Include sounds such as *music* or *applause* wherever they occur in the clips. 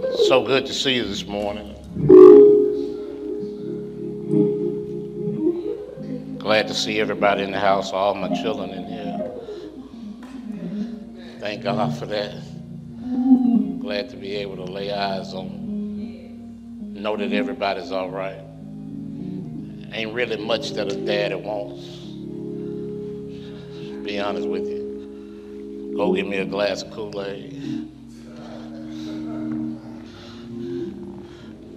So good to see you this morning. Glad to see everybody in the house, all my children in here. Thank God for that. Glad to be able to lay eyes on, know that everybody's all right. Ain't really much that a daddy wants. Be honest with you. Go get me a glass of Kool-Aid.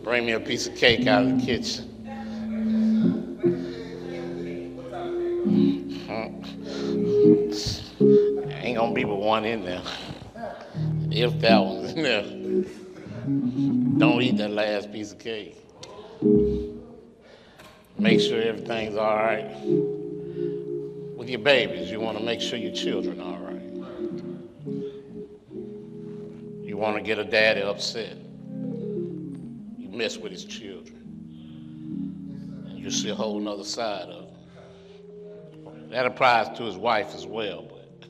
Bring me a piece of cake out of the kitchen. Ain't gonna be but one in there. If that was in there. Don't eat that last piece of cake. Make sure everything's all right. With your babies, you want to make sure your children are all right. You want to get a daddy upset. Mess with his children. And you see a whole nother side of him. That applies to his wife as well, but,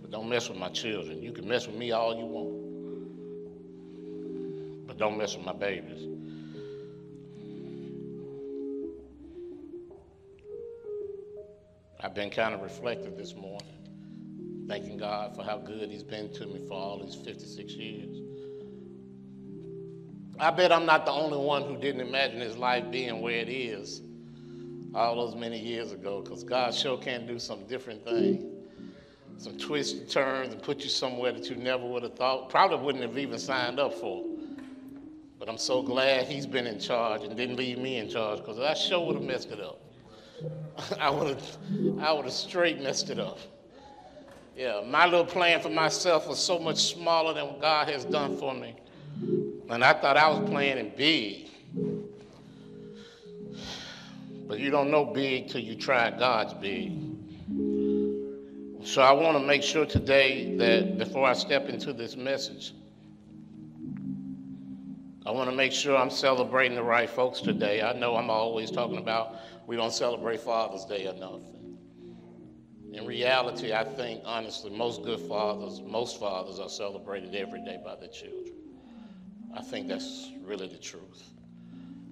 but don't mess with my children. You can mess with me all you want, but don't mess with my babies. I've been kind of reflective this morning, thanking God for how good He's been to me for all these 56 years. I bet I'm not the only one who didn't imagine his life being where it is all those many years ago, because God sure can do some different things, some twists and turns, and put you somewhere that you never would have thought, probably wouldn't have even signed up for. But I'm so glad He's been in charge and didn't leave me in charge, because I sure would have messed it up. *laughs* I would have, I would have straight messed it up. Yeah, my little plan for myself was so much smaller than what God has done for me. And I thought I was playing big. But you don't know big till you try God's big. So I want to make sure today that before I step into this message, I want to make sure I'm celebrating the right folks today. I know I'm always talking about we don't celebrate Father's Day enough. In reality, I think, honestly, most good fathers, most fathers are celebrated every day by their children. I think that's really the truth.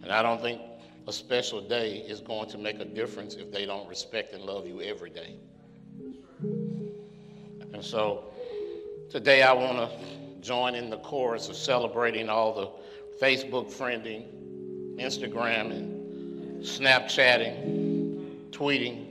And I don't think a special day is going to make a difference if they don't respect and love you every day. And so today I want to join in the chorus of celebrating all the Facebook friending, Instagramming, Snapchatting, tweeting,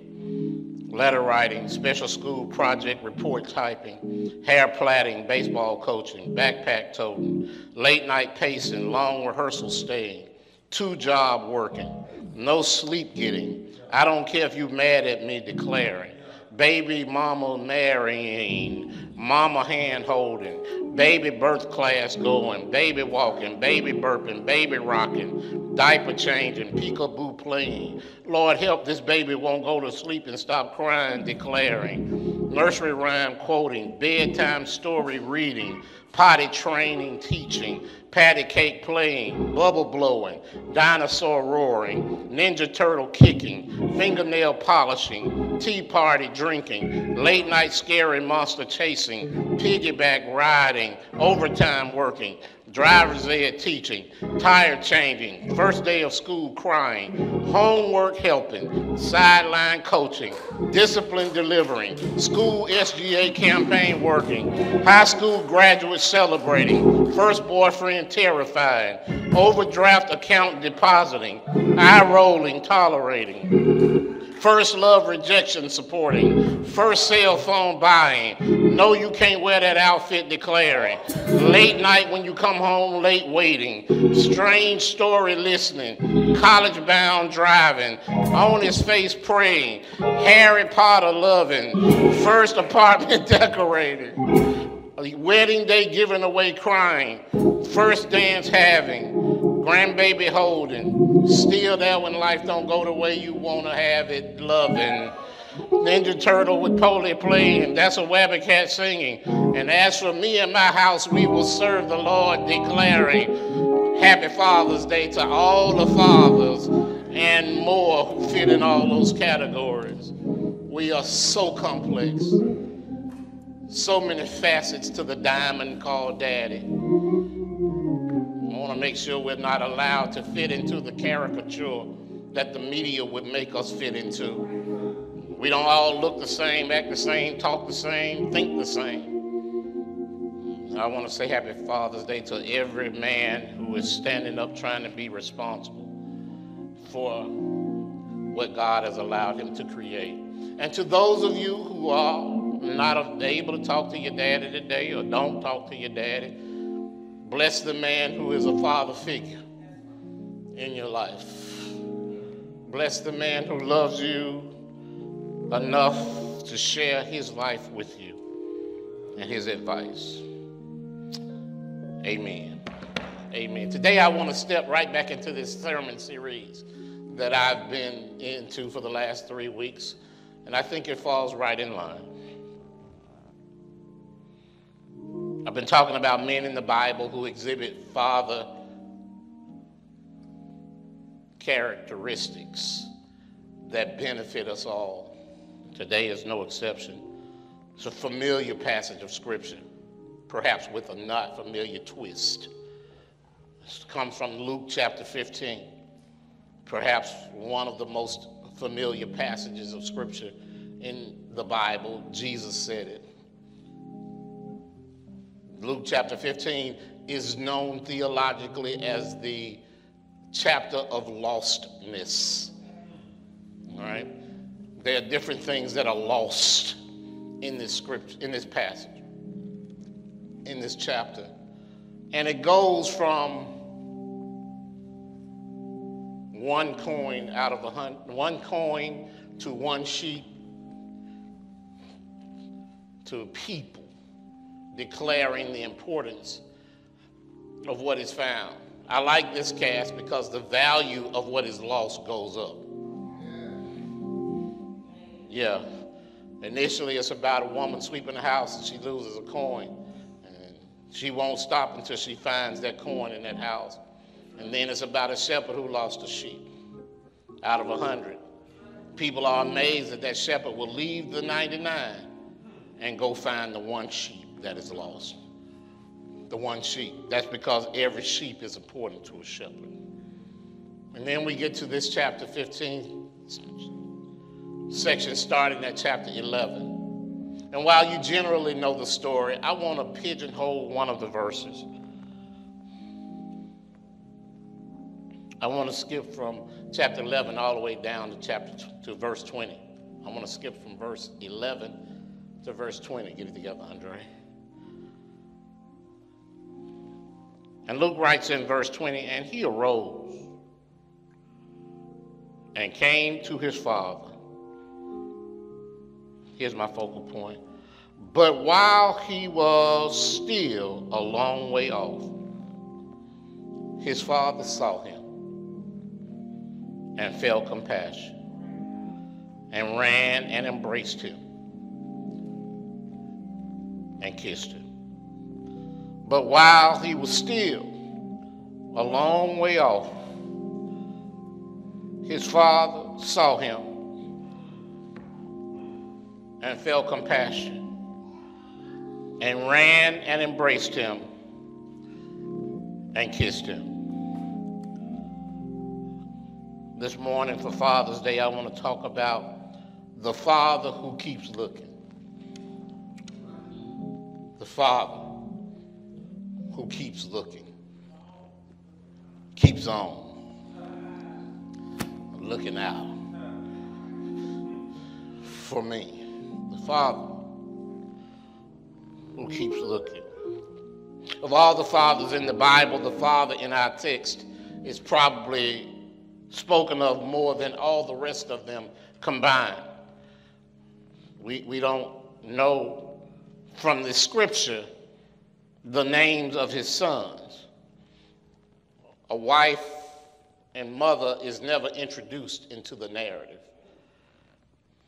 letter writing, special school project report typing, hair plaiting, baseball coaching, backpack toting, late night pacing, long rehearsal staying, two job working, no sleep getting. I don't care if you mad at me declaring, baby mama marrying, mama hand holding, baby birth class going, baby walking, baby burping, baby rocking, diaper changing, peekaboo playing. Lord help this baby won't go to sleep and stop crying, declaring. Nursery rhyme quoting, bedtime story reading, potty training, teaching, patty cake playing, bubble blowing, dinosaur roaring, ninja turtle kicking, fingernail polishing, tea party drinking, late night scary monster chasing, piggyback riding, overtime working, driver's ed teaching, tire changing, first day of school crying, homework helping, sideline coaching, discipline delivering, school SGA campaign working, high school graduate celebrating, first boyfriend terrifying, overdraft account depositing, eye rolling tolerating. First love rejection supporting. First cell phone buying. No, you can't wear that outfit declaring. Late night when you come home late waiting. Strange story listening. College bound driving. On his face praying. Harry Potter loving. First apartment *laughs* decorated. Wedding day giving away crying. First dance having. Grandbaby holding. Still there when life don't go the way you want to have it loving. Ninja Turtle with Polly playing. That's a Wabbit Cat singing. And as for me and my house, we will serve the Lord, declaring Happy Father's Day to all the fathers and more who fit in all those categories. We are so complex so many facets to the diamond called daddy. To make sure we're not allowed to fit into the caricature that the media would make us fit into. We don't all look the same, act the same, talk the same, think the same. I want to say happy Father's Day to every man who is standing up trying to be responsible for what God has allowed him to create. And to those of you who are not able to talk to your daddy today or don't talk to your daddy, bless the man who is a father figure in your life. Bless the man who loves you enough to share his life with you and his advice. Amen. Amen. Today I want to step right back into this sermon series that I've been into for the last three weeks, and I think it falls right in line. I've been talking about men in the Bible who exhibit father characteristics that benefit us all. Today is no exception. It's a familiar passage of Scripture, perhaps with a not familiar twist. It comes from Luke chapter 15, perhaps one of the most familiar passages of Scripture in the Bible. Jesus said it. Luke chapter 15 is known theologically as the chapter of lostness. All right? There are different things that are lost in this script, in this passage, in this chapter. And it goes from one coin out of a hundred, one coin to one sheep to a people, declaring the importance of what is found. I like this cast because the value of what is lost goes up. Yeah. Initially, it's about a woman sweeping the house and she loses a coin. And she won't stop until she finds that coin in that house. And then it's about a shepherd who lost a sheep out of a hundred. People are amazed that that shepherd will leave the 99 and go find the one sheep that is lost the one sheep. That's because every sheep is important to a shepherd. And then we get to this chapter 15 section starting at chapter 11. And while you generally know the story, I want to pigeonhole one of the verses. I want to skip from chapter 11 all the way down to chapter to verse 20. I want to skip from verse 11 to verse 20. Get it together, Andre. And Luke writes in verse 20, and he arose and came to his father. Here's my focal point. But while he was still a long way off, his father saw him and felt compassion and ran and embraced him and kissed him. But while he was still a long way off, his father saw him and felt compassion and ran and embraced him and kissed him. This morning for Father's Day, I want to talk about the Father who keeps looking. The Father who keeps looking, keeps on looking out for me. The Father who keeps looking. Of all the fathers in the Bible, the Father in our text is probably spoken of more than all the rest of them combined. We, we don't know from the scripture the names of his sons. A wife and mother is never introduced into the narrative.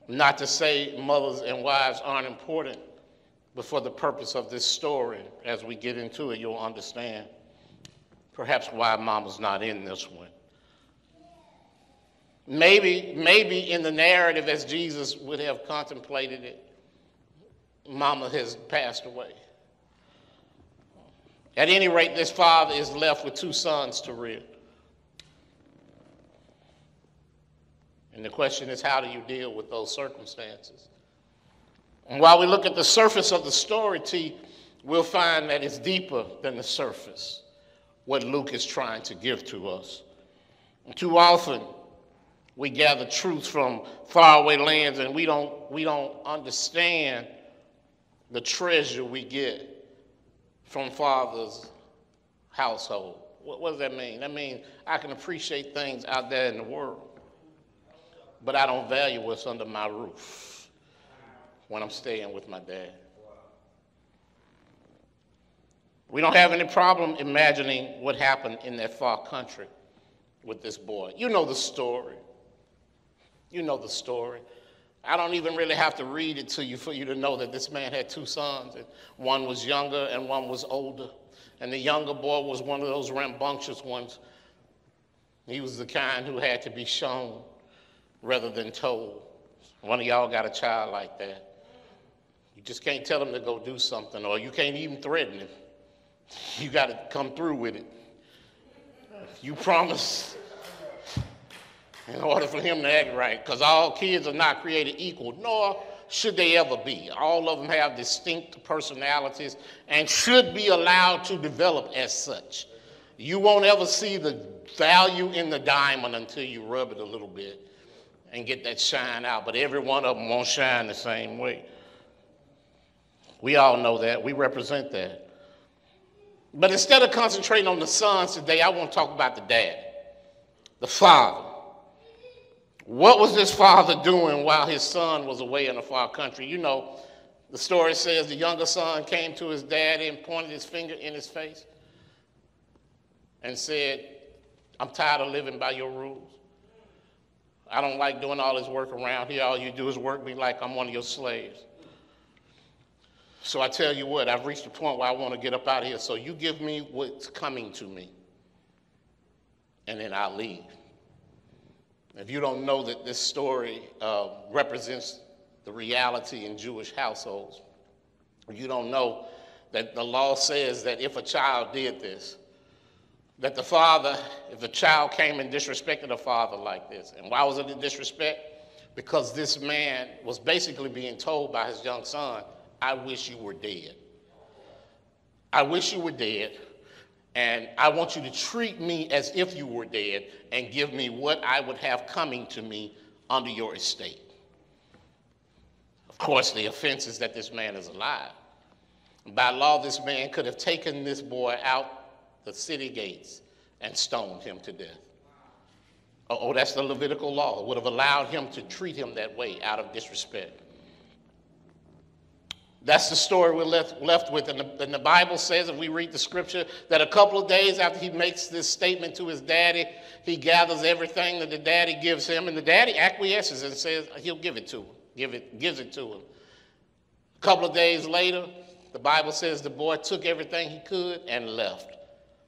Not to say mothers and wives aren't important, but for the purpose of this story, as we get into it, you'll understand perhaps why mama's not in this one. Maybe, maybe in the narrative as Jesus would have contemplated it, mama has passed away. At any rate, this father is left with two sons to rear. And the question is, how do you deal with those circumstances? And while we look at the surface of the story, T, we'll find that it's deeper than the surface, what Luke is trying to give to us. And too often, we gather truths from faraway lands and we don't, we don't understand the treasure we get from Father's household. What, what does that mean? That means I can appreciate things out there in the world but I don't value what's under my roof when I'm staying with my dad. We don't have any problem imagining what happened in that far country with this boy. You know the story. You know the story. I don't even really have to read it to you for you to know that this man had two sons, and one was younger and one was older. And the younger boy was one of those rambunctious ones. He was the kind who had to be shown rather than told. One of y'all got a child like that. You just can't tell them to go do something, or you can't even threaten him. You got to come through with it. You promise in order for him to act right, because all kids are not created equal, nor should they ever be. All of them have distinct personalities and should be allowed to develop as such. You won't ever see the value in the diamond until you rub it a little bit and get that shine out, but every one of them won't shine the same way. We all know that. We represent that. But instead of concentrating on the sons today, I want to talk about the dad, the father. What was this father doing while his son was away in a far country? You know, the story says the younger son came to his daddy and pointed his finger in his face and said, I'm tired of living by your rules. I don't like doing all this work around here. All you do is work me like I'm one of your slaves. So I tell you what, I've reached a point where I want to get up out of here. So you give me what's coming to me, and then I'll leave. If you don't know that this story uh, represents the reality in Jewish households, you don't know that the law says that if a child did this, that the father, if the child came and disrespected a father like this, and why was it a disrespect? Because this man was basically being told by his young son, I wish you were dead. I wish you were dead, and I want you to treat me as if you were dead and give me what I would have coming to me under your estate. Of course, the offense is that this man is alive. By law, this man could have taken this boy out the city gates and stoned him to death. Oh, that's the Levitical law. It would have allowed him to treat him that way out of disrespect. That's the story we're left, left with. And the, and the, Bible says, if we read the scripture, that a couple of days after he makes this statement to his daddy, he gathers everything that the daddy gives him, and the daddy acquiesces and says he'll give it to him, give it, gives it to him. A couple of days later, the Bible says the boy took everything he could and left.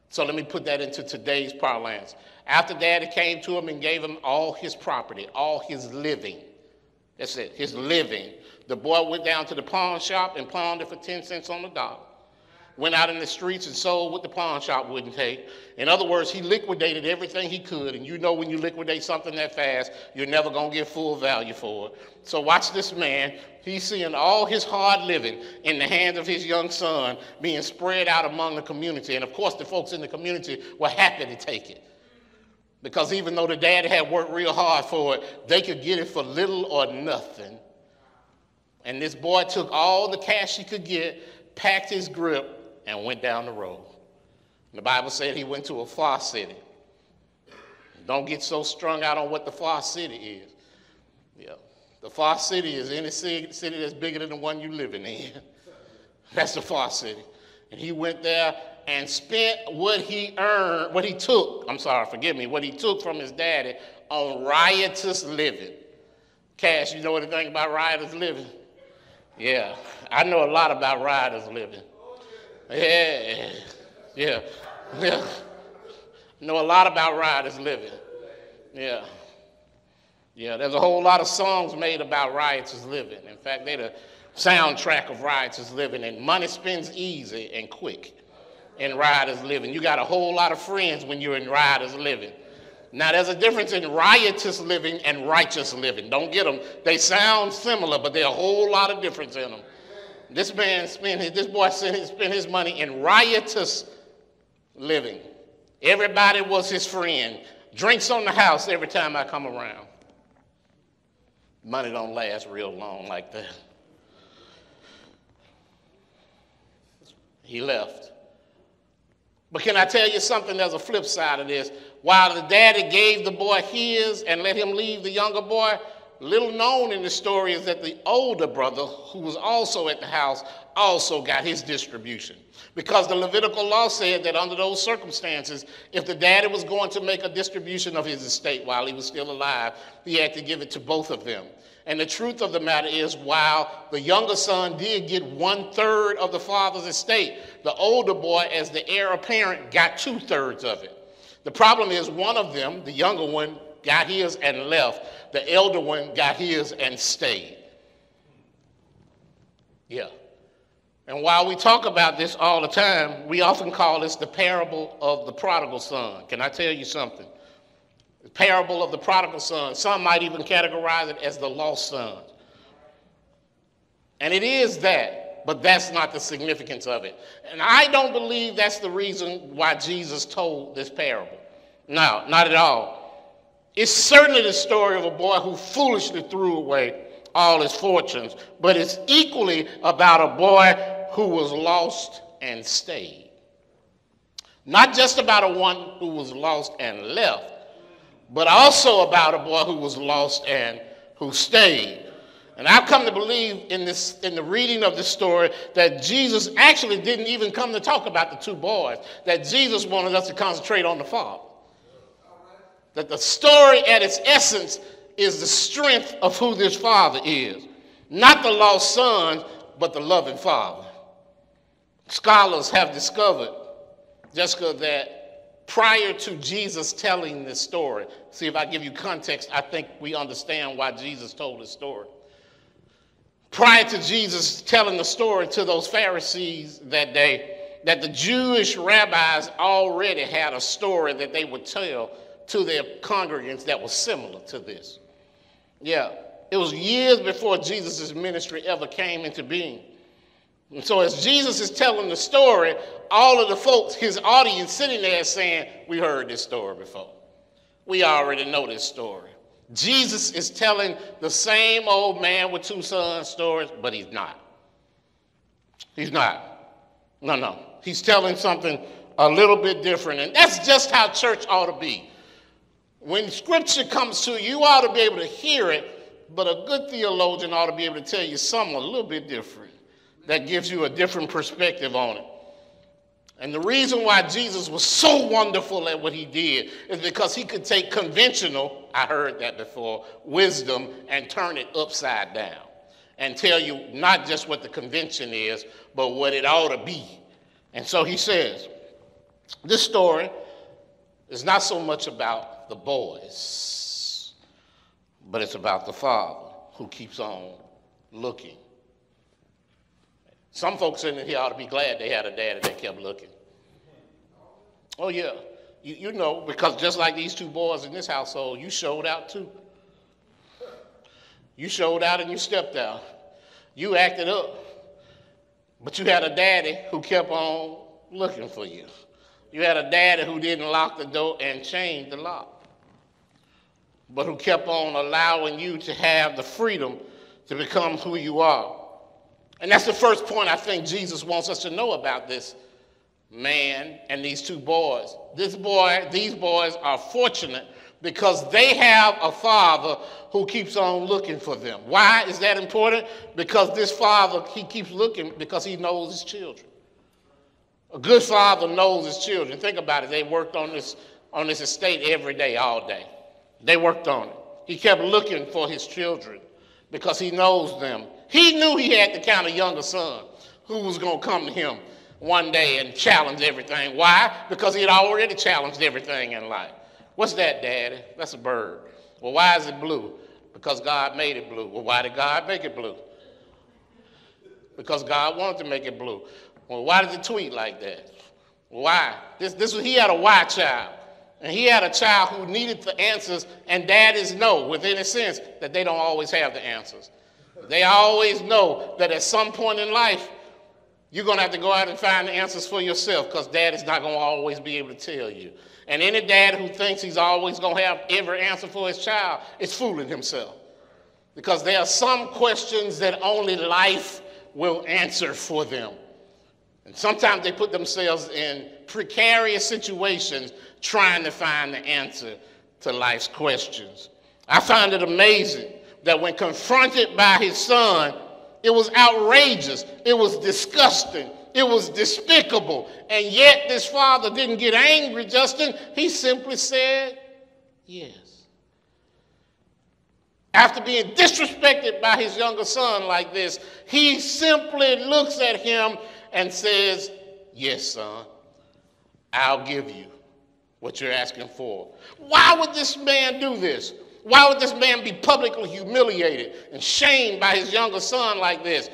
So let me put that into today's parlance. After daddy came to him and gave him all his property, all his living, that's it, his living, the boy went down to the pawn shop and pawned it for 10 cents on the dollar went out in the streets and sold what the pawn shop wouldn't take. In other words, he liquidated everything he could. And you know when you liquidate something that fast, you're never going to get full value for it. So watch this man. He's seeing all his hard living in the hands of his young son being spread out among the community. And of course, the folks in the community were happy to take it. Because even though the dad had worked real hard for it, they could get it for little or nothing. And this boy took all the cash he could get, packed his grip, and went down the road. The Bible said he went to a far city. Don't get so strung out on what the far city is. Yeah. The far city is any city, that's bigger than the one you're living in. *laughs* That's the far city. And he went there and spent what he earned, what he took, I'm sorry, forgive me, what he took from his daddy on riotous living. Cash, you know anything about riotous living? Yeah, I know a lot about riotous living. Yeah, yeah, yeah. Know a lot about riotous living. Yeah. Yeah, there's a whole lot of songs made about riotous living. In fact, they're the soundtrack of riotous living. And money spends easy and quick. in riotous living. You got a whole lot of friends when you're in riotous living. Now, there's a difference in riotous living and righteous living. Don't get them. They sound similar, but there's a whole lot of difference in them. This man spent his, this boy spent his money in riotous living. Everybody was his friend. Drinks on the house every time I come around. Money don't last real long like that. He left. But can I tell you something? There's a flip side of this. While the daddy gave the boy his and let him leave the younger boy, little known in the story is that the older brother, who was also at the house, also got his distribution. Because the Levitical law said that under those circumstances, if the daddy was going to make a distribution of his estate while he was still alive, he had to give it to both of them. And the truth of the matter is, while the younger son did get one third of the father's estate, the older boy, as the heir apparent, got two thirds of it. The problem is, one of them, the younger one, got his and left. The elder one got his and stayed. Yeah. And while we talk about this all the time, we often call this the parable of the prodigal son. Can I tell you something? The parable of the prodigal son. Some might even categorize it as the lost son. And it is that, but that's not the significance of it. And I don't believe that's the reason why Jesus told this parable. No, not at all. It's certainly the story of a boy who foolishly threw away all his fortunes, but it's equally about a boy who was lost and stayed. Not just about a one who was lost and left, but also about a boy who was lost and who stayed. And I've come to believe in this in the reading of this story that Jesus actually didn't even come to talk about the two boys, that Jesus wanted us to concentrate on the Father. That the story at its essence is the strength of who this father is. Not the lost son, but the loving father. Scholars have discovered, Jessica, that prior to Jesus telling this story, see if I give you context, I think we understand why Jesus told this story. Prior to Jesus telling the story to those Pharisees that day, that the Jewish rabbis already had a story that they would tell to their congregants that was similar to this. Yeah, it was years before Jesus' ministry ever came into being. And so, as Jesus is telling the story, all of the folks, his audience sitting there saying, We heard this story before. We already know this story. Jesus is telling the same old man with two sons stories, but he's not. He's not. No, no. He's telling something a little bit different. And that's just how church ought to be. When scripture comes to you, you ought to be able to hear it, but a good theologian ought to be able to tell you something a little bit different that gives you a different perspective on it. And the reason why Jesus was so wonderful at what he did is because he could take conventional, I heard that before, wisdom and turn it upside down and tell you not just what the convention is, but what it ought to be. And so he says, this story is not so much about the boys, but it's about the father who keeps on looking. Some folks in here ought to be glad they had a daddy that kept looking. Oh, yeah. You, you know, because just like these two boys in this household, you showed out too. You showed out and you stepped out. You acted up. But you had a daddy who kept on looking for you. You had a daddy who didn't lock the door and change the lock but who kept on allowing you to have the freedom to become who you are. And that's the first point I think Jesus wants us to know about this man and these two boys. This boy, these boys are fortunate because they have a father who keeps on looking for them. Why is that important? Because this father, he keeps looking because he knows his children. A good father knows his children. Think about it. They worked on this on this estate every day, all day. They worked on it. He kept looking for his children because he knows them. He knew he had the kind of younger son who was going to come to him one day and challenge everything. Why? Because he had already challenged everything in life. What's that, Daddy? That's a bird. Well, why is it blue? Because God made it blue. Well, why did God make it blue? Because God wanted to make it blue. Well, why did it tweet like that? Why? This, this was, he had a why child. And he had a child who needed the answers, and daddies know, within a sense, that they don't always have the answers. They always know that at some point in life, you're going to have to go out and find the answers for yourself because dad is not going to always be able to tell you. And any dad who thinks he's always going to have every answer for his child is fooling himself. Because there are some questions that only life will answer for them. And sometimes they put themselves in precarious situations trying to find the answer to life's questions. I find it amazing that when confronted by his son, it was outrageous, it was disgusting, it was despicable. And yet, this father didn't get angry, Justin. He simply said, Yes. After being disrespected by his younger son like this, he simply looks at him and says, Yes, son, I'll give you what you're asking for. Why would this man do this? Why would this man be publicly humiliated and shamed by his younger son like this?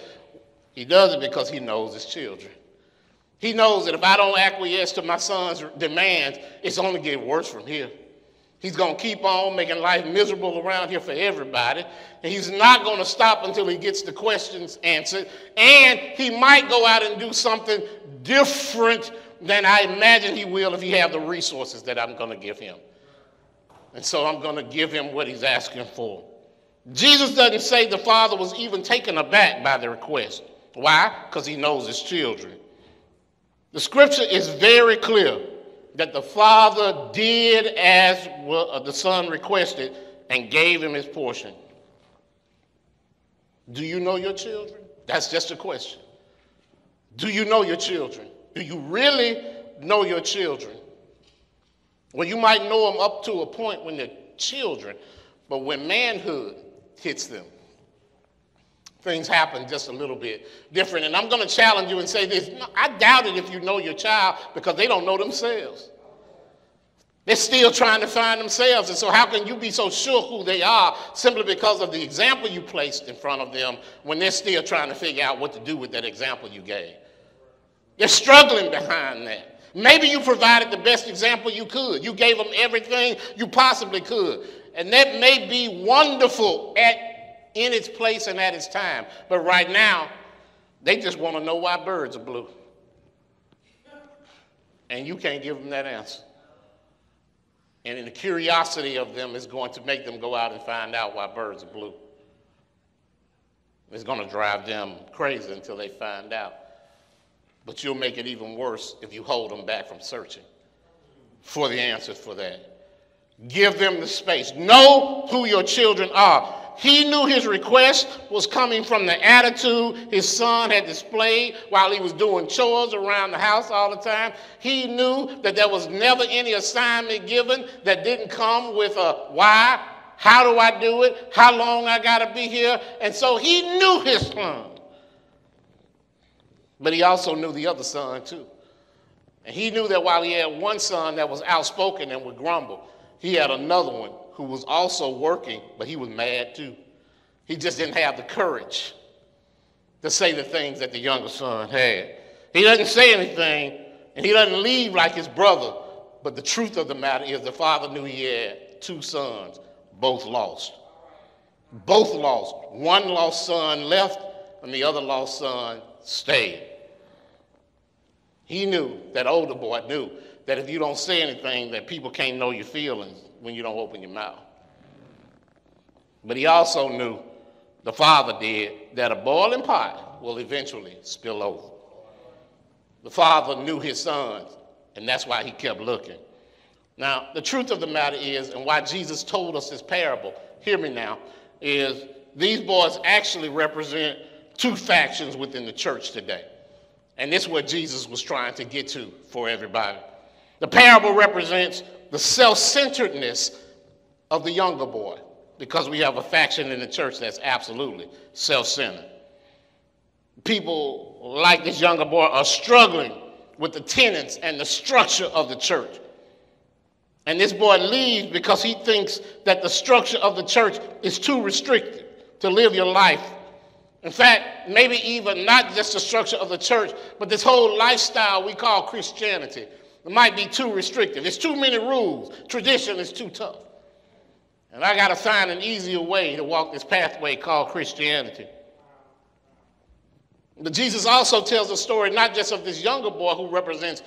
He does it because he knows his children. He knows that if I don't acquiesce to my son's demands, it's only getting worse from here. He's going to keep on making life miserable around here for everybody. And he's not going to stop until he gets the questions answered. And he might go out and do something different than I imagine he will if he have the resources that I'm going to give him. And so I'm going to give him what he's asking for. Jesus doesn't say the father was even taken aback by the request. Why? Because he knows his children. The scripture is very clear that the father did as uh, the son requested and gave him his portion. Do you know your children? That's just a question. Do you know your children? Do you really know your children? Well, you might know them up to a point when they're children, but when manhood hits them, things happen just a little bit different. And I'm going to challenge you and say this I doubt it if you know your child because they don't know themselves. They're still trying to find themselves. And so, how can you be so sure who they are simply because of the example you placed in front of them when they're still trying to figure out what to do with that example you gave? They're struggling behind that. Maybe you provided the best example you could. You gave them everything you possibly could. And that may be wonderful at in its place and at its time. But right now, they just want to know why birds are blue. And you can't give them that answer. And the curiosity of them is going to make them go out and find out why birds are blue. It's going to drive them crazy until they find out. But you'll make it even worse if you hold them back from searching for the answers for that. Give them the space. Know who your children are. He knew his request was coming from the attitude his son had displayed while he was doing chores around the house all the time. He knew that there was never any assignment given that didn't come with a why, how do I do it, how long I got to be here. And so he knew his son. But he also knew the other son too. And he knew that while he had one son that was outspoken and would grumble, he had another one who was also working, but he was mad too. He just didn't have the courage to say the things that the younger son had. He doesn't say anything, and he doesn't leave like his brother. But the truth of the matter is, the father knew he had two sons, both lost. Both lost. One lost son left, and the other lost son stayed. He knew, that older boy knew, that if you don't say anything, that people can't know your feelings when you don't open your mouth. But he also knew, the father did, that a boiling pot will eventually spill over. The father knew his sons, and that's why he kept looking. Now, the truth of the matter is, and why Jesus told us this parable, hear me now, is these boys actually represent two factions within the church today. And this is what Jesus was trying to get to for everybody. The parable represents the self centeredness of the younger boy because we have a faction in the church that's absolutely self centered. People like this younger boy are struggling with the tenets and the structure of the church. And this boy leaves because he thinks that the structure of the church is too restricted to live your life In fact, maybe even not just the structure of the church, but this whole lifestyle we call Christianity. It might be too restrictive. It's too many rules. Tradition is too tough. And I got to find an easier way to walk this pathway called Christianity. But Jesus also tells a story not just of this younger boy who represents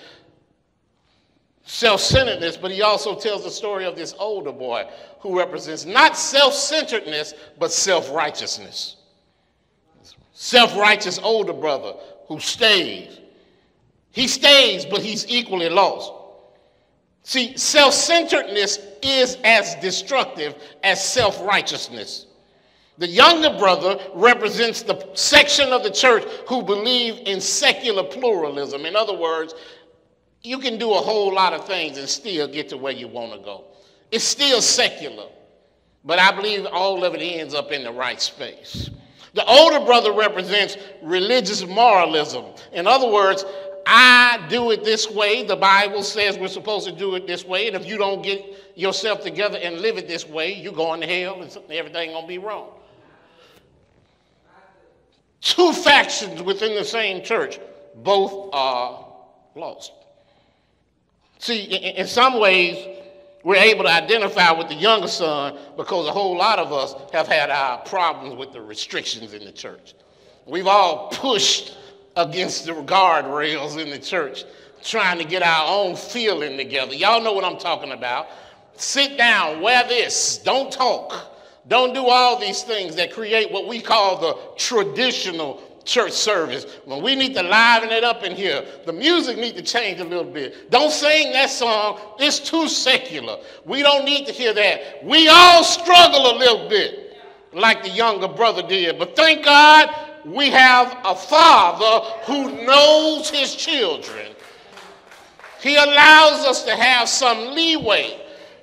self centeredness, but he also tells the story of this older boy who represents not self centeredness, but self righteousness. Self righteous older brother who stays. He stays, but he's equally lost. See, self centeredness is as destructive as self righteousness. The younger brother represents the section of the church who believe in secular pluralism. In other words, you can do a whole lot of things and still get to where you want to go. It's still secular, but I believe all of it ends up in the right space. The older brother represents religious moralism. In other words, I do it this way. The Bible says we're supposed to do it this way. And if you don't get yourself together and live it this way, you're going to hell and everything going to be wrong. Two factions within the same church, both are lost. See, in some ways, we're able to identify with the younger son because a whole lot of us have had our problems with the restrictions in the church. We've all pushed against the guardrails in the church, trying to get our own feeling together. Y'all know what I'm talking about. Sit down, wear this, don't talk. Don't do all these things that create what we call the traditional church service. When we need to liven it up in here, the music need to change a little bit. Don't sing that song. It's too secular. We don't need to hear that. We all struggle a little bit like the younger brother did. But thank God we have a father who knows his children. He allows us to have some leeway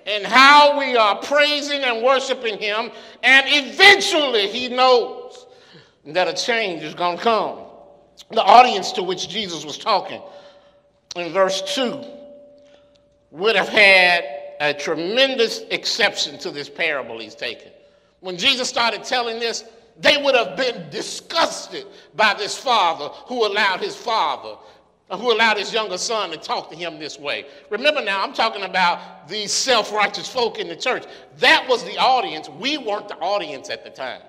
in how we are praising and worshiping him, and eventually he knows that a change is going to come. The audience to which Jesus was talking in verse 2 would have had a tremendous exception to this parable he's taken. When Jesus started telling this, they would have been disgusted by this father who allowed his father, who allowed his younger son to talk to him this way. Remember now, I'm talking about these self righteous folk in the church. That was the audience. We weren't the audience at the time.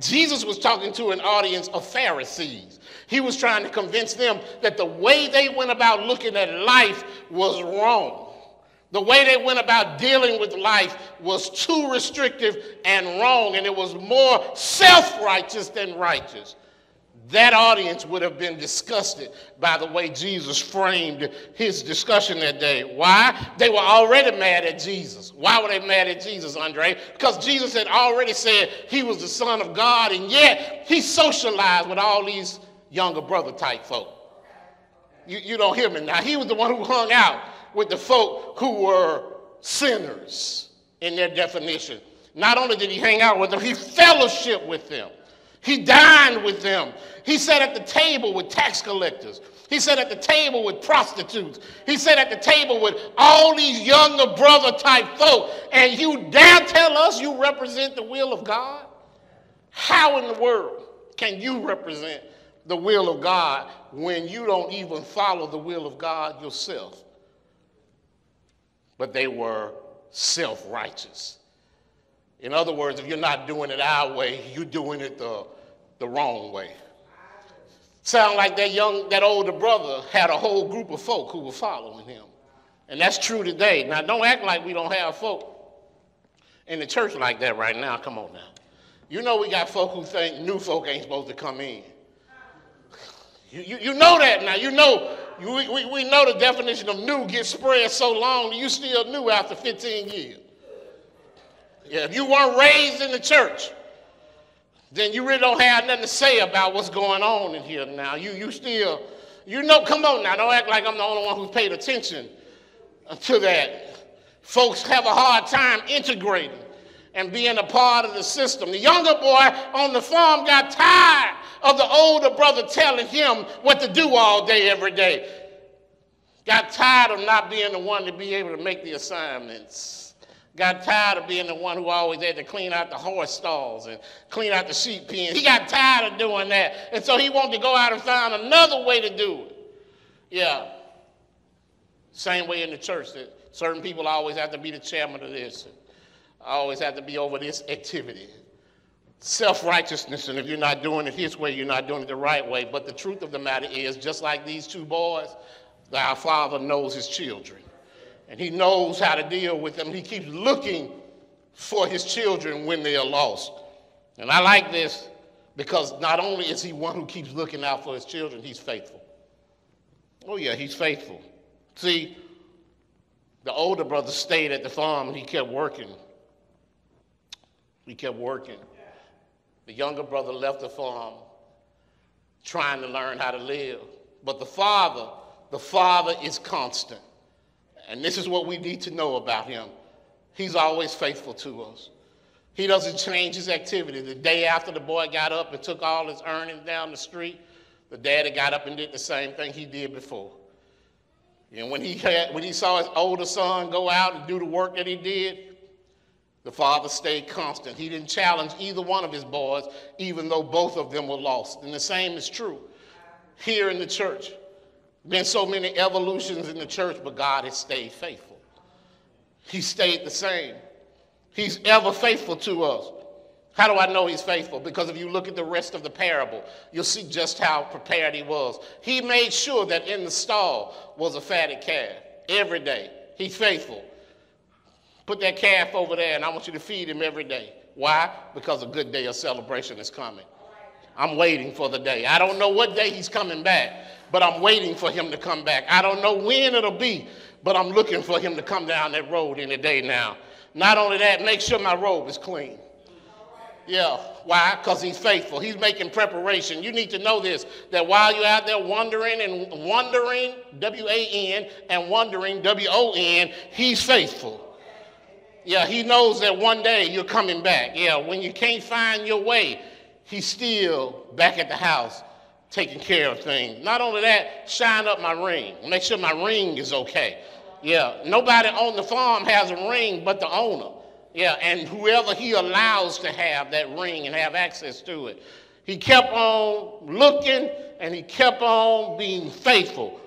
Jesus was talking to an audience of Pharisees. He was trying to convince them that the way they went about looking at life was wrong. The way they went about dealing with life was too restrictive and wrong, and it was more self righteous than righteous. That audience would have been disgusted by the way Jesus framed his discussion that day. Why? They were already mad at Jesus. Why were they mad at Jesus, Andre? Because Jesus had already said he was the Son of God, and yet he socialized with all these younger brother type folk. You, you don't hear me now. He was the one who hung out with the folk who were sinners in their definition. Not only did he hang out with them, he fellowship with them. He dined with them. He sat at the table with tax collectors. He sat at the table with prostitutes. He sat at the table with all these younger brother type folk. And you dare tell us you represent the will of God? How in the world can you represent the will of God when you don't even follow the will of God yourself? but they were self righteous. In other words, if you're not doing it our way, you're doing it the, the wrong way. Sound like that young, that older brother had a whole group of folk who were following him. And that's true today. Now, don't act like we don't have folk in the church like that right now. Come on now. You know we got folk who think new folk ain't supposed to come in. You, you, you know that now. You know, we, we, we know the definition of new gets spread so long you still new after 15 years. Yeah, if you weren't raised in the church, then you really don't have nothing to say about what's going on in here now. You, you still, you know, come on now, don't act like I'm the only one who's paid attention to that. Folks have a hard time integrating and being a part of the system. The younger boy on the farm got tired of the older brother telling him what to do all day, every day. Got tired of not being the one to be able to make the assignments. Got tired of being the one who always had to clean out the horse stalls and clean out the sheep pens. He got tired of doing that. And so he wanted to go out and find another way to do it. Yeah. Same way in the church that certain people always have to be the chairman of this. always have to be over this activity. Self righteousness, and if you're not doing it his way, you're not doing it the right way. But the truth of the matter is, just like these two boys, our Father knows his children and he knows how to deal with them. He keeps looking for his children when they are lost. And I like this because not only is he one who keeps looking out for his children, he's faithful. Oh, yeah, he's faithful. See, the older brother stayed at the farm and he kept working. He kept working. The younger brother left the farm trying to learn how to live. But the father, the father is constant. And this is what we need to know about him. He's always faithful to us. He doesn't change his activity. The day after the boy got up and took all his earnings down the street, the daddy got up and did the same thing he did before. And when he, had, when he saw his older son go out and do the work that he did, the father stayed constant. He didn't challenge either one of his boys, even though both of them were lost. And the same is true here in the church. Been so many evolutions in the church, but God has stayed faithful. He stayed the same. He's ever faithful to us. How do I know he's faithful? Because if you look at the rest of the parable, you'll see just how prepared he was. He made sure that in the stall was a fatted calf every day. He's faithful. Put that calf over there, and I want you to feed him every day. Why? Because a good day of celebration is coming. I'm waiting for the day. I don't know what day he's coming back, but I'm waiting for him to come back. I don't know when it'll be, but I'm looking for him to come down that road any day now. Not only that, make sure my robe is clean. Yeah, why? Because he's faithful. He's making preparation. You need to know this that while you're out there wandering and wondering, W A N, and wondering, W O N, he's faithful. Yeah, he knows that one day you're coming back. Yeah, when you can't find your way, he's still back at the house taking care of things. Not only that, shine up my ring. Make sure my ring is okay. Yeah, nobody on the farm has a ring but the owner. Yeah, and whoever he allows to have that ring and have access to it. He kept on looking and he kept on being faithful.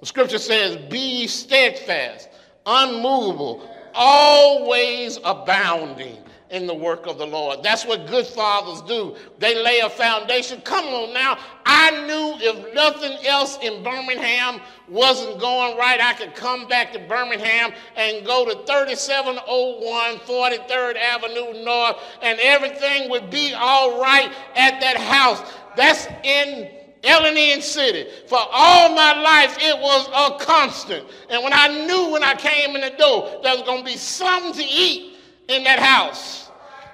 The scripture says, Be steadfast, unmovable, always abounding in the work of the Lord. That's what good fathers do. They lay a foundation. Come on now. I knew if nothing else in Birmingham wasn't going right, I could come back to Birmingham and go to 3701 43rd Avenue North and everything would be all right at that house. That's in L&N City. For all my life, it was a constant. And when I knew when I came in the door, there was going to be something to eat in that house.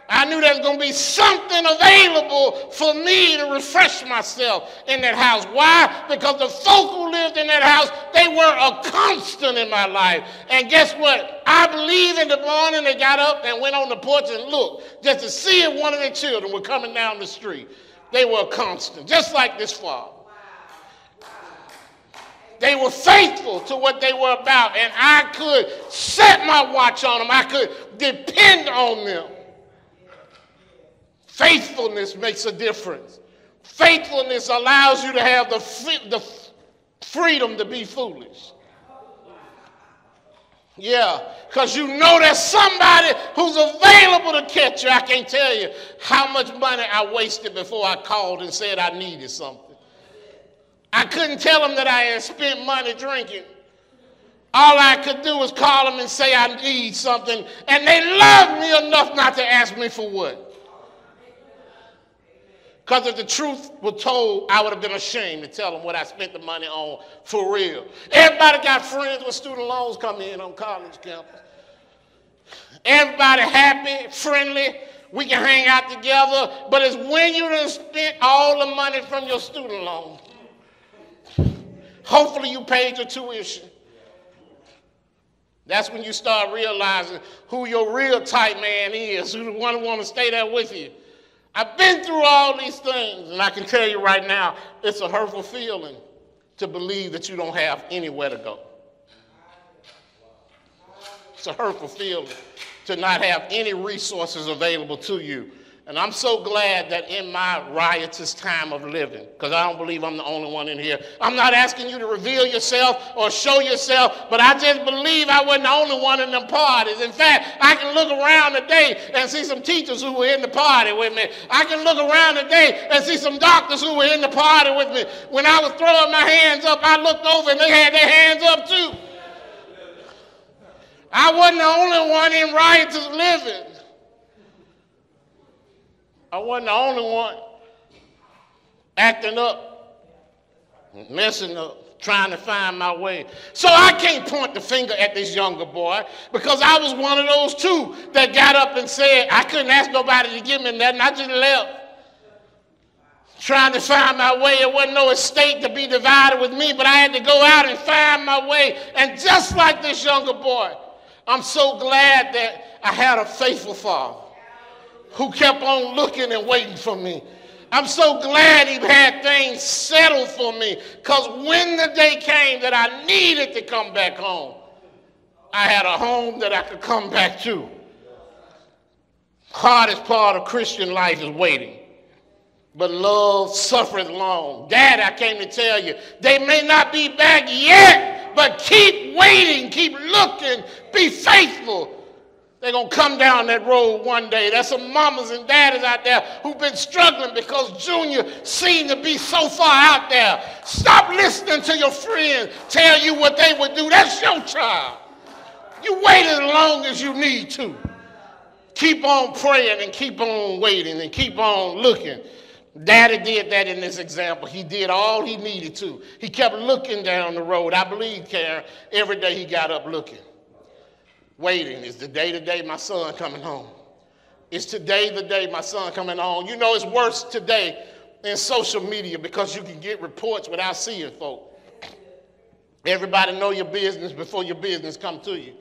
I knew there was going to be something available for me to refresh myself in that house. Why? Because the folk who lived in that house, they were a constant in my life. And guess what? I believe in the morning they got up and went on the porch and looked just to see if one of their children were coming down the street. They were a constant, just like this father. They were faithful to what they were about, and I could set my watch on them. I could depend on them. Faithfulness makes a difference. Faithfulness allows you to have the, the freedom to be foolish. Yeah, because you know there's somebody who's available to catch you. I can't tell you how much money I wasted before I called and said I needed something. I couldn't tell them that I had spent money drinking. All I could do was call them and say I need something, and they loved me enough not to ask me for what. Because if the truth were told, I would have been ashamed to tell them what I spent the money on for real. Everybody got friends with student loans coming in on college campus. Everybody happy, friendly. We can hang out together. But it's when you done spent all the money from your student loan. Hopefully you paid your tuition. That's when you start realizing who your real tight man is, who the one who want to stay there with you. I've been through all these things, and I can tell you right now, it's a hurtful feeling to believe that you don't have anywhere to go. It's a hurtful feeling to not have any resources available to you. And I'm so glad that in my riotous time of living, because I don't believe I'm the only one in here, I'm not asking you to reveal yourself or show yourself, but I just believe I wasn't the only one in them parties. In fact, I can look around today and see some teachers who were in the party with me. I can look around today and see some doctors who were in the party with me. When I was throwing my hands up, I looked over and they had their hands up too. I wasn't the only one in riotous living. I wasn't the only one acting up, messing up, trying to find my way. So I can't point the finger at this younger boy because I was one of those two that got up and said, I couldn't ask nobody to give me nothing. I just left. Trying to find my way. It wasn't no estate to be divided with me, but I had to go out and find my way. And just like this younger boy, I'm so glad that I had a faithful father who kept on looking and waiting for me. I'm so glad he had things settled for me because when the day came that I needed to come back home, I had a home that I could come back to. Hardest part of Christian life is waiting. But love suffereth long. Dad, I came to tell you, they may not be back yet, but keep waiting, keep looking, be faithful they're going to come down that road one day. There's some mamas and daddies out there who've been struggling because Junior seemed to be so far out there. Stop listening to your friends tell you what they would do. That's your child. You wait as long as you need to. Keep on praying and keep on waiting and keep on looking. Daddy did that in this example. He did all he needed to. He kept looking down the road. I believe, Karen, every day he got up looking waiting. Is the day my son coming home? Is today the day my son coming home? You know, it's worse today in social media because you can get reports without seeing folk. Everybody know your business before your business come to you.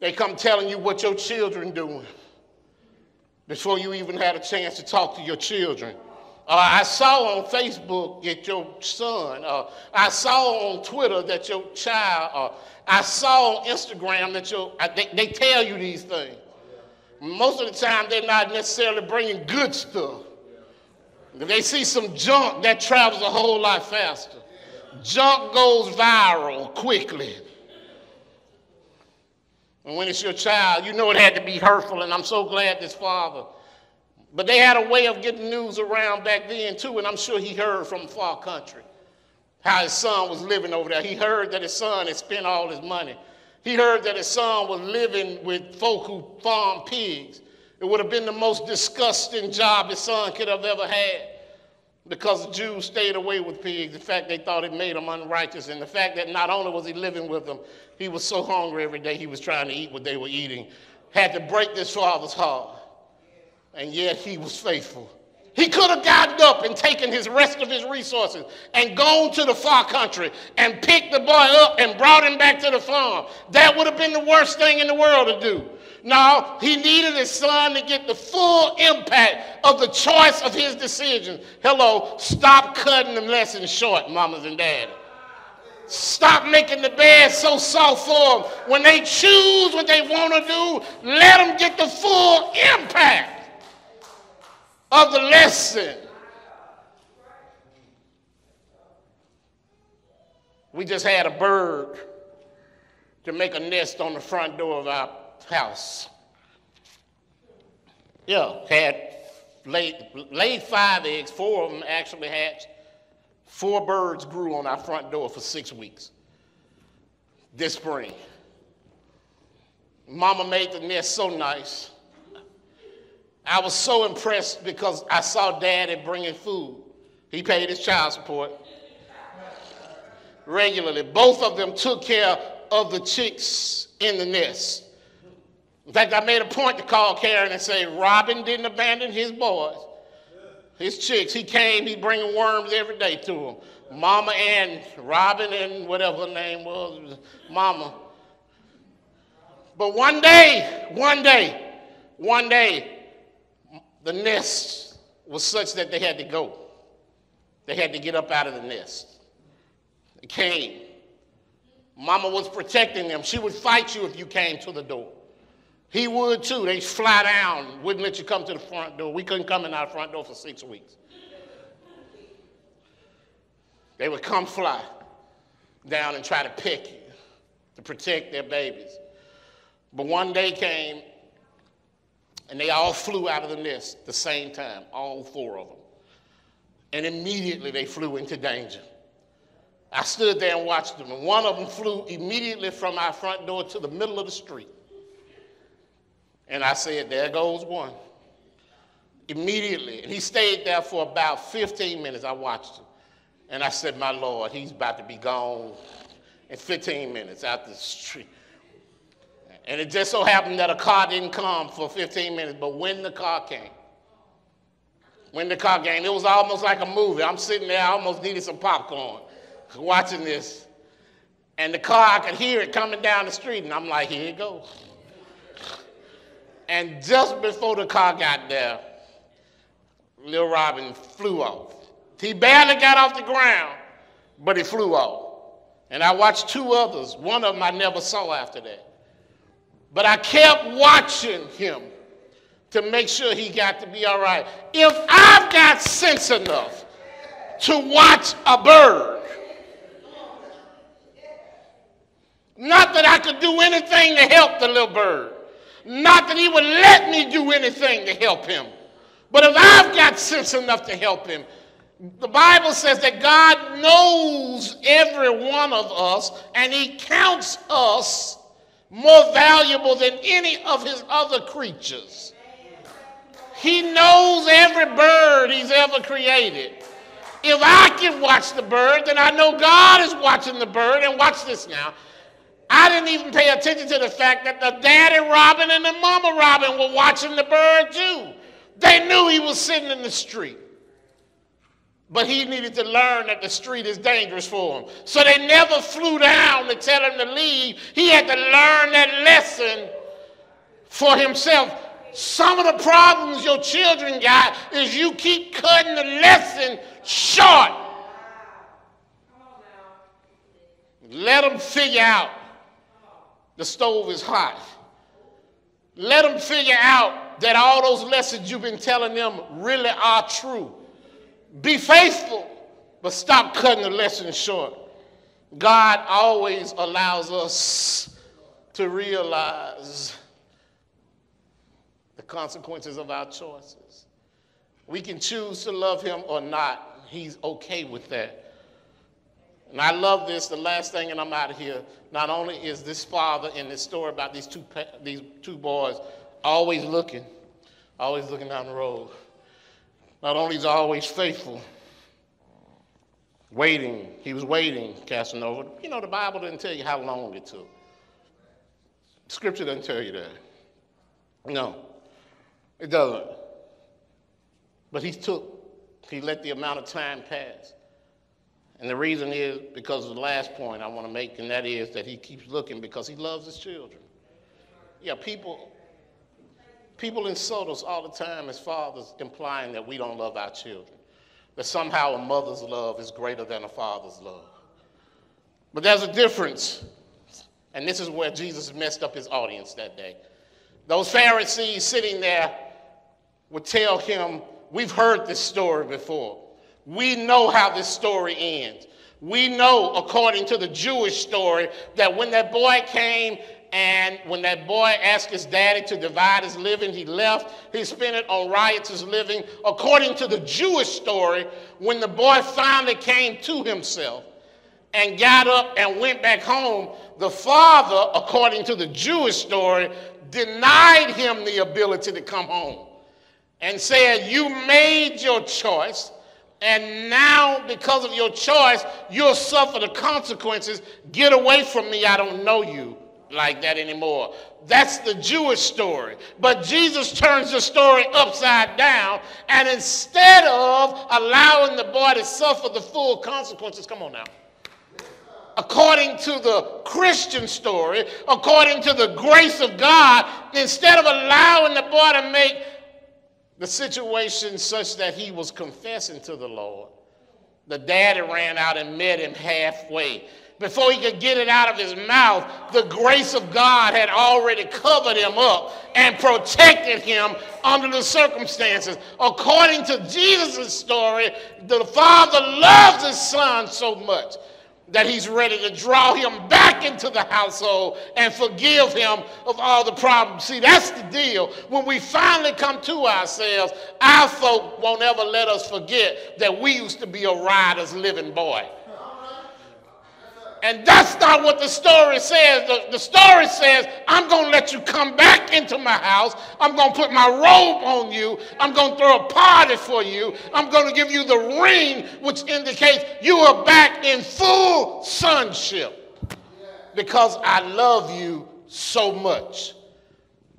They come telling you what your children doing before you even had a chance to talk to your children. Uh, I saw on Facebook that your son, uh, I saw on Twitter that your child, uh, I saw on Instagram that your, they, they tell you these things. Most of the time, they're not necessarily bringing good stuff. They see some junk, that travels a whole lot faster. Junk goes viral quickly. And when it's your child, you know it had to be hurtful, and I'm so glad this father but they had a way of getting news around back then, too, and I'm sure he heard from far country how his son was living over there. He heard that his son had spent all his money. He heard that his son was living with folk who farm pigs. It would have been the most disgusting job his son could have ever had because the Jews stayed away with pigs. In fact, they thought it made them unrighteous. And the fact that not only was he living with them, he was so hungry every day he was trying to eat what they were eating, had to break this father's heart and yet he was faithful. He could have gotten up and taken his rest of his resources and gone to the far country and picked the boy up and brought him back to the farm. That would have been the worst thing in the world to do. No, he needed his son to get the full impact of the choice of his decision. Hello, stop cutting the lessons short, mamas and daddies. Stop making the bed so soft for them. When they choose what they want to do, let them get the full impact of the lesson. We just had a bird to make a nest on the front door of our house. Yeah, had laid, laid five eggs, four of them actually hatched. Four birds grew on our front door for six weeks this spring. Mama made the nest so nice. I was so impressed because I saw daddy bringing food. He paid his child support regularly. Both of them took care of the chicks in the nest. In fact, I made a point to call Karen and say, Robin didn't abandon his boys, his chicks. He came, he bringing worms every day to them. Mama and Robin and whatever her name was, Mama. But one day, one day, one day, the nest was such that they had to go. They had to get up out of the nest. They came. Mama was protecting them. She would fight you if you came to the door. He would too. They'd fly down, wouldn't let you come to the front door. We couldn't come in our front door for six weeks. They would come fly down and try to pick you to protect their babies. But one day came and they all flew out of the nest at the same time, all four of them. And immediately they flew into danger. I stood there and watched them, and one of them flew immediately from our front door to the middle of the street. And I said, There goes one. Immediately. And he stayed there for about 15 minutes. I watched him. And I said, My Lord, he's about to be gone in 15 minutes out the street. And it just so happened that a car didn't come for 15 minutes, but when the car came, when the car came, it was almost like a movie. I'm sitting there, I almost needed some popcorn watching this. And the car, I could hear it coming down the street, and I'm like, here it goes. And just before the car got there, Little Robin flew off. He barely got off the ground, but he flew off. And I watched two others. One of them I never saw after that. But I kept watching him to make sure he got to be all right. If I've got sense enough to watch a bird, not that I could do anything to help the little bird, not that he would let me do anything to help him, but if I've got sense enough to help him, the Bible says that God knows every one of us and he counts us more valuable than any of his other creatures. He knows every bird he's ever created. If I can watch the bird, then I know God is watching the bird. And watch this now. I didn't even pay attention to the fact that the daddy robin and the mama robin were watching the bird too. They knew he was sitting in the street. But he needed to learn that the street is dangerous for him. So they never flew down to tell him to leave. He had to learn that lesson for himself. Some of the problems your children got is you keep cutting the lesson short. Let them figure out the stove is hot. Let them figure out that all those lessons you've been telling them really are true. Be faithful, but stop cutting the lesson short. God always allows us to realize the consequences of our choices. We can choose to love him or not. He's okay with that. And I love this. The last thing, and I'm out of here. Not only is this father in this story about these two, these two boys always looking, always looking down the road, not only is always faithful, waiting, he was waiting, Casanova. You know, the Bible didn't tell you how long it took. Scripture doesn't tell you that. No, it doesn't. But he took, he let the amount of time pass. And the reason is because of the last point I want to make, and that is that he keeps looking because he loves his children. Yeah, people, People insult us all the time as fathers, implying that we don't love our children, that somehow a mother's love is greater than a father's love. But there's a difference, and this is where Jesus messed up his audience that day. Those Pharisees sitting there would tell him, We've heard this story before. We know how this story ends. We know, according to the Jewish story, that when that boy came and when that boy asked his daddy to divide his living, he left. He spent it on riotous living. According to the Jewish story, when the boy finally came to himself and got up and went back home, the father, according to the Jewish story, denied him the ability to come home and said, You made your choice. And now, because of your choice, you'll suffer the consequences. Get away from me. I don't know you like that anymore. That's the Jewish story. But Jesus turns the story upside down, and instead of allowing the boy to suffer the full consequences, come on now. According to the Christian story, according to the grace of God, instead of allowing the boy to make the situation such that he was confessing to the Lord, the daddy ran out and met him halfway before he could get it out of his mouth, the grace of God had already covered him up and protected him under the circumstances. According to Jesus' story, the Father loves his Son so much that he's ready to draw him back into the household and forgive him of all the problems. See, that's the deal. When we finally come to ourselves, our folk won't ever let us forget that we used to be a rider's living boy. And that's not what the story says. The, the story says, I'm going to let you come back into my house. I'm going to put my robe on you. I'm going to throw a party for you. I'm going to give you the ring, which indicates you are back in full sonship because I love you so much.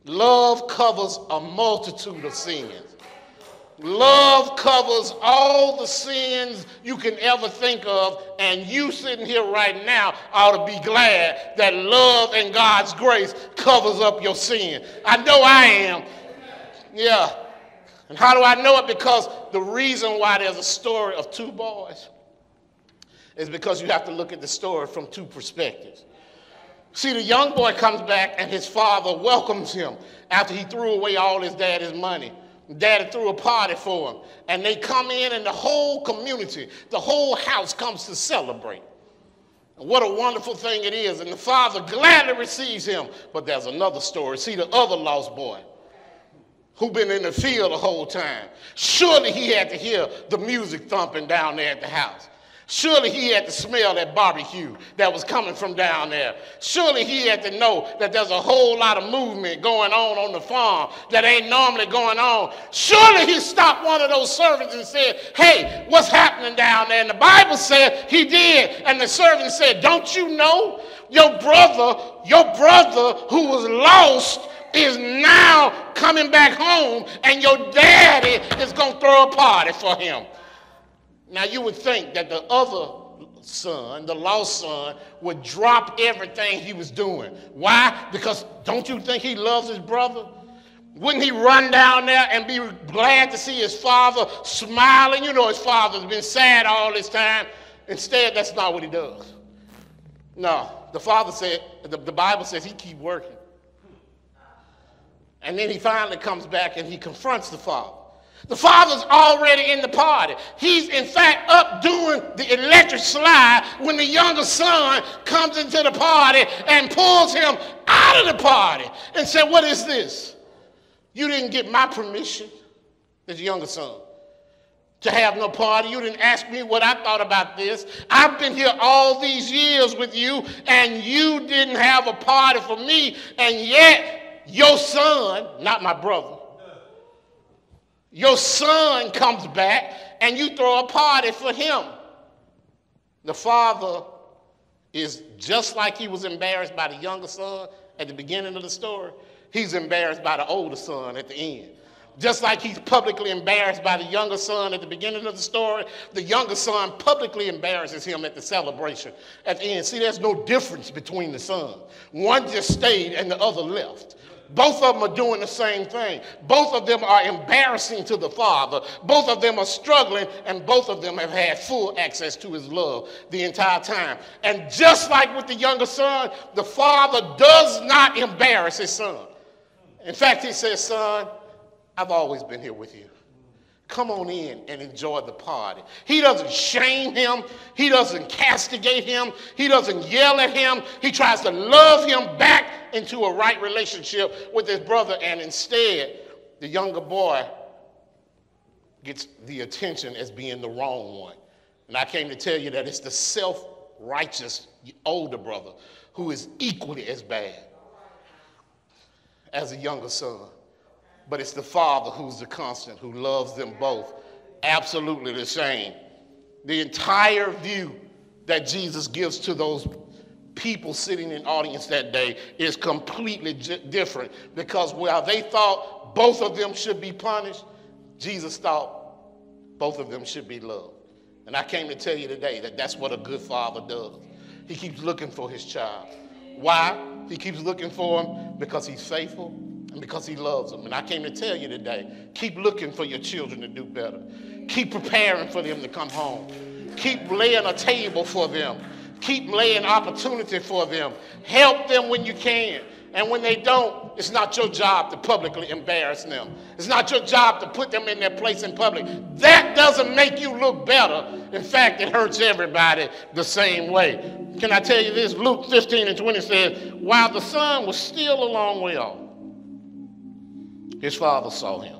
Love covers a multitude of sins. Love covers all the sins you can ever think of, and you sitting here right now ought to be glad that love and God's grace covers up your sin. I know I am. Yeah. And how do I know it? Because the reason why there's a story of two boys is because you have to look at the story from two perspectives. See, the young boy comes back and his father welcomes him after he threw away all his daddy's money. Daddy threw a party for him. And they come in, and the whole community, the whole house comes to celebrate. And what a wonderful thing it is. And the father gladly receives him. But there's another story. See, the other lost boy who been in the field the whole time. Surely he had to hear the music thumping down there at the house. Surely he had to smell that barbecue that was coming from down there. Surely he had to know that there's a whole lot of movement going on on the farm that ain't normally going on. Surely he stopped one of those servants and said, Hey, what's happening down there? And the Bible said he did. And the servant said, Don't you know your brother, your brother who was lost is now coming back home and your daddy is going to throw a party for him. Now, you would think that the other son, the lost son, would drop everything he was doing. Why? Because don't you think he loves his brother? Wouldn't he run down there and be glad to see his father smiling? You know, his father's been sad all this time. Instead, that's not what he does. No, the father said, the, the Bible says he keep working. And then he finally comes back and he confronts the father. The father's already in the party. He's, in fact, up doing the electric slide when the younger son comes into the party and pulls him out of the party and said, What is this? You didn't get my permission, this younger son, to have no party. You didn't ask me what I thought about this. I've been here all these years with you, and you didn't have a party for me, and yet your son, not my brother, your son comes back and you throw a party for him. The father is just like he was embarrassed by the younger son at the beginning of the story, he's embarrassed by the older son at the end. Just like he's publicly embarrassed by the younger son at the beginning of the story, the younger son publicly embarrasses him at the celebration at the end. See, there's no difference between the sons. One just stayed and the other left. Both of them are doing the same thing. Both of them are embarrassing to the Father. Both of them are struggling, and both of them have had full access to His love the entire time. And just like with the younger son, the Father does not embarrass His son. In fact, He says, Son, I've always been here with you. Come on in and enjoy the party. He doesn't shame him. He doesn't castigate him. He doesn't yell at him. He tries to love him back into a right relationship with his brother. And instead, the younger boy gets the attention as being the wrong one. And I came to tell you that it's the self righteous older brother who is equally as bad as the younger son but it's the Father who's the constant, who loves them both absolutely the same. The entire view that Jesus gives to those people sitting in audience that day is completely different because while they thought both of them should be punished, Jesus thought both of them should be loved. And I came to tell you today that that's what a good father does. He keeps looking for his child. Why? He keeps looking for him because he's faithful and because he loves them. And I came to tell you today keep looking for your children to do better. Keep preparing for them to come home. Keep laying a table for them. Keep laying opportunity for them. Help them when you can. And when they don't, it's not your job to publicly embarrass them. It's not your job to put them in their place in public. That doesn't make you look better. In fact, it hurts everybody the same way. Can I tell you this? Luke 15 and 20 says, While the son was still a long way off, his father saw him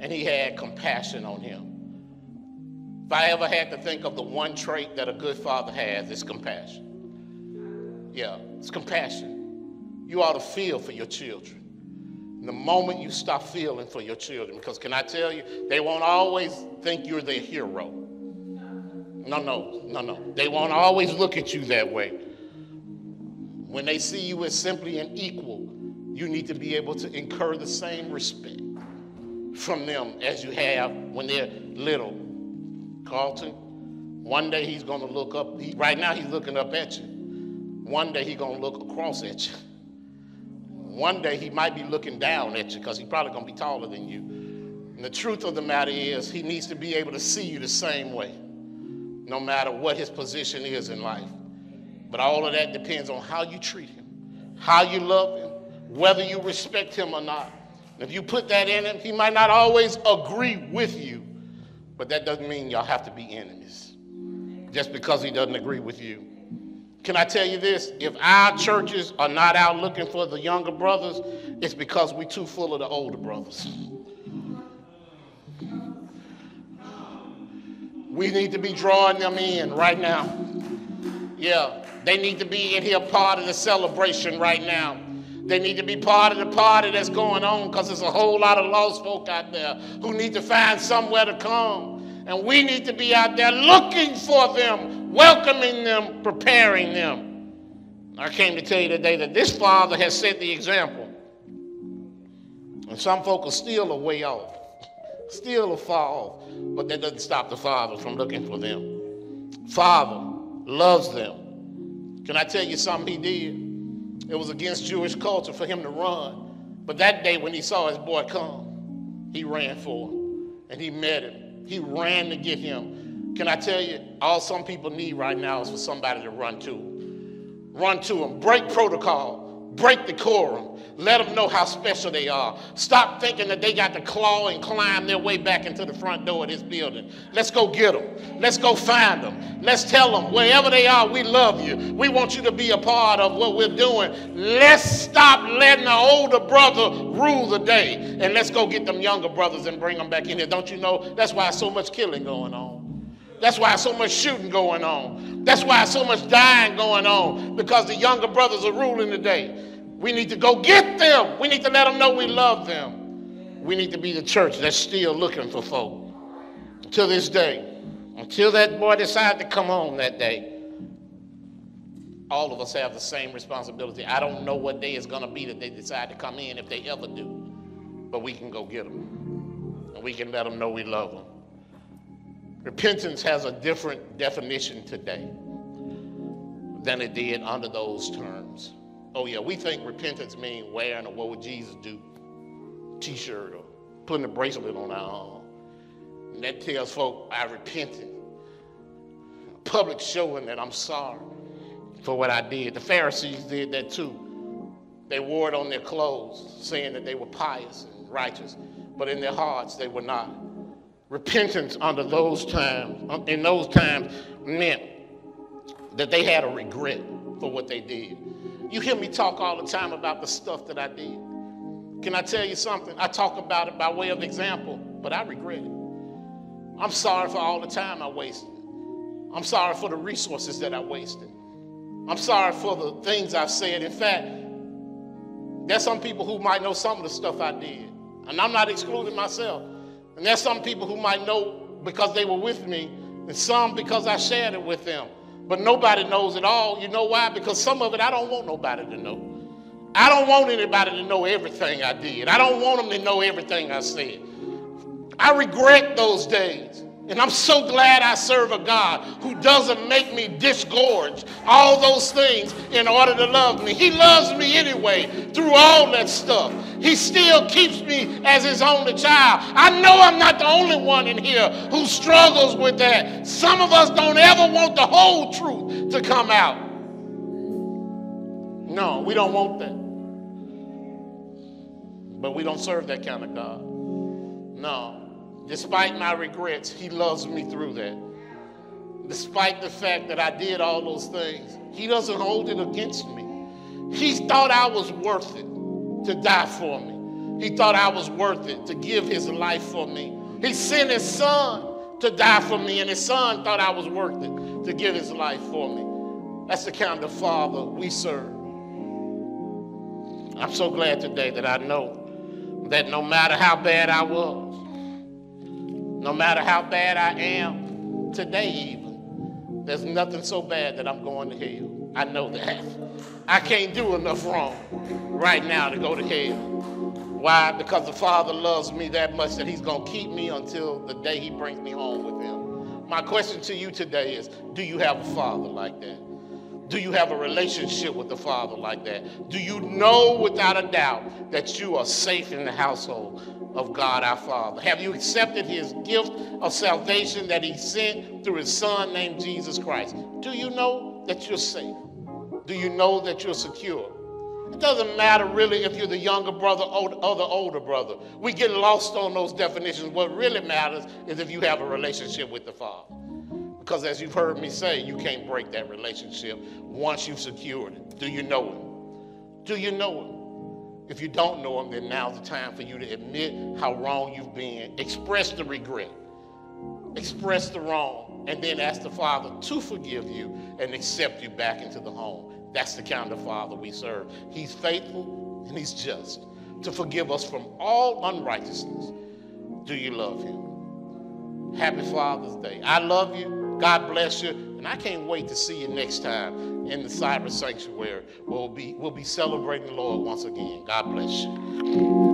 and he had compassion on him. If I ever had to think of the one trait that a good father has, it's compassion. Yeah, it's compassion. You ought to feel for your children. the moment you stop feeling for your children, because can I tell you, they won't always think you're their hero. No, no, no, no. They won't always look at you that way. When they see you as simply an equal, you need to be able to incur the same respect from them as you have when they're little. Carlton, one day he's going to look up. He, right now he's looking up at you. One day he's going to look across at you. One day he might be looking down at you because he's probably going to be taller than you. And the truth of the matter is, he needs to be able to see you the same way, no matter what his position is in life. But all of that depends on how you treat him, how you love him, whether you respect him or not. If you put that in him, he might not always agree with you, but that doesn't mean y'all have to be enemies just because he doesn't agree with you. Can I tell you this? If our churches are not out looking for the younger brothers, it's because we're too full of the older brothers. We need to be drawing them in right now. Yeah, they need to be in here part of the celebration right now. They need to be part of the party that's going on because there's a whole lot of lost folk out there who need to find somewhere to come. And we need to be out there looking for them welcoming them, preparing them. I came to tell you today that this father has set the example. And some folk are still a way off, still a far off, but that doesn't stop the father from looking for them. Father loves them. Can I tell you something he did? It was against Jewish culture for him to run. But that day when he saw his boy come, he ran for him and he met him. He ran to get him can I tell you, all some people need right now is for somebody to run to. Run to them, break protocol, break decorum, let them know how special they are. Stop thinking that they got to claw and climb their way back into the front door of this building. Let's go get them. Let's go find them. Let's tell them wherever they are, we love you. We want you to be a part of what we're doing. Let's stop letting the older brother rule the day and let's go get them younger brothers and bring them back in here. Don't you know that's why so much killing going on? That's why so much shooting going on. That's why so much dying going on because the younger brothers are ruling today. We need to go get them. We need to let them know we love them. We need to be the church that's still looking for folk. To this day, until that boy decides to come home that day, all of us have the same responsibility. I don't know what day it's going to be that they decide to come in if they ever do, but we can go get them. And we can let them know we love them. Repentance has a different definition today than it did under those terms. Oh, yeah, we think repentance means wearing a what would Jesus do t shirt or putting a bracelet on our arm. And that tells folk I repented. Public showing that I'm sorry for what I did. The Pharisees did that too. They wore it on their clothes, saying that they were pious and righteous, but in their hearts they were not. Repentance under those times, um, in those times, meant that they had a regret for what they did. You hear me talk all the time about the stuff that I did. Can I tell you something? I talk about it by way of example, but I regret it. I'm sorry for all the time I wasted. I'm sorry for the resources that I wasted. I'm sorry for the things I've said. In fact, there's some people who might know some of the stuff I did, and I'm not excluding myself. And there's some people who might know because they were with me, and some because I shared it with them. But nobody knows it all. You know why? Because some of it I don't want nobody to know. I don't want anybody to know everything I did. I don't want them to know everything I said. I regret those days. And I'm so glad I serve a God who doesn't make me disgorge all those things in order to love me. He loves me anyway through all that stuff. He still keeps me as his only child. I know I'm not the only one in here who struggles with that. Some of us don't ever want the whole truth to come out. No, we don't want that. But we don't serve that kind of God. No. Despite my regrets, He loves me through that. Despite the fact that I did all those things, He doesn't hold it against me. He thought I was worth it to die for me. He thought I was worth it to give His life for me. He sent His Son to die for me, and His Son thought I was worth it to give His life for me. That's the kind of Father we serve. I'm so glad today that I know that no matter how bad I was, no matter how bad I am today, even, there's nothing so bad that I'm going to hell. I know that. I can't do enough wrong right now to go to hell. Why? Because the Father loves me that much that He's going to keep me until the day He brings me home with Him. My question to you today is Do you have a Father like that? Do you have a relationship with the Father like that? Do you know without a doubt that you are safe in the household of God our Father? Have you accepted his gift of salvation that he sent through his son named Jesus Christ? Do you know that you're safe? Do you know that you're secure? It doesn't matter really if you're the younger brother or the older brother. We get lost on those definitions. What really matters is if you have a relationship with the Father. Because as you've heard me say, you can't break that relationship once you've secured it. Do you know him? Do you know him? If you don't know him, then now's the time for you to admit how wrong you've been. Express the regret. Express the wrong. And then ask the Father to forgive you and accept you back into the home. That's the kind of Father we serve. He's faithful and He's just to forgive us from all unrighteousness. Do you love Him? Happy Father's Day. I love you. God bless you. And I can't wait to see you next time in the cyber sanctuary we'll be, we'll be celebrating the Lord once again. God bless you.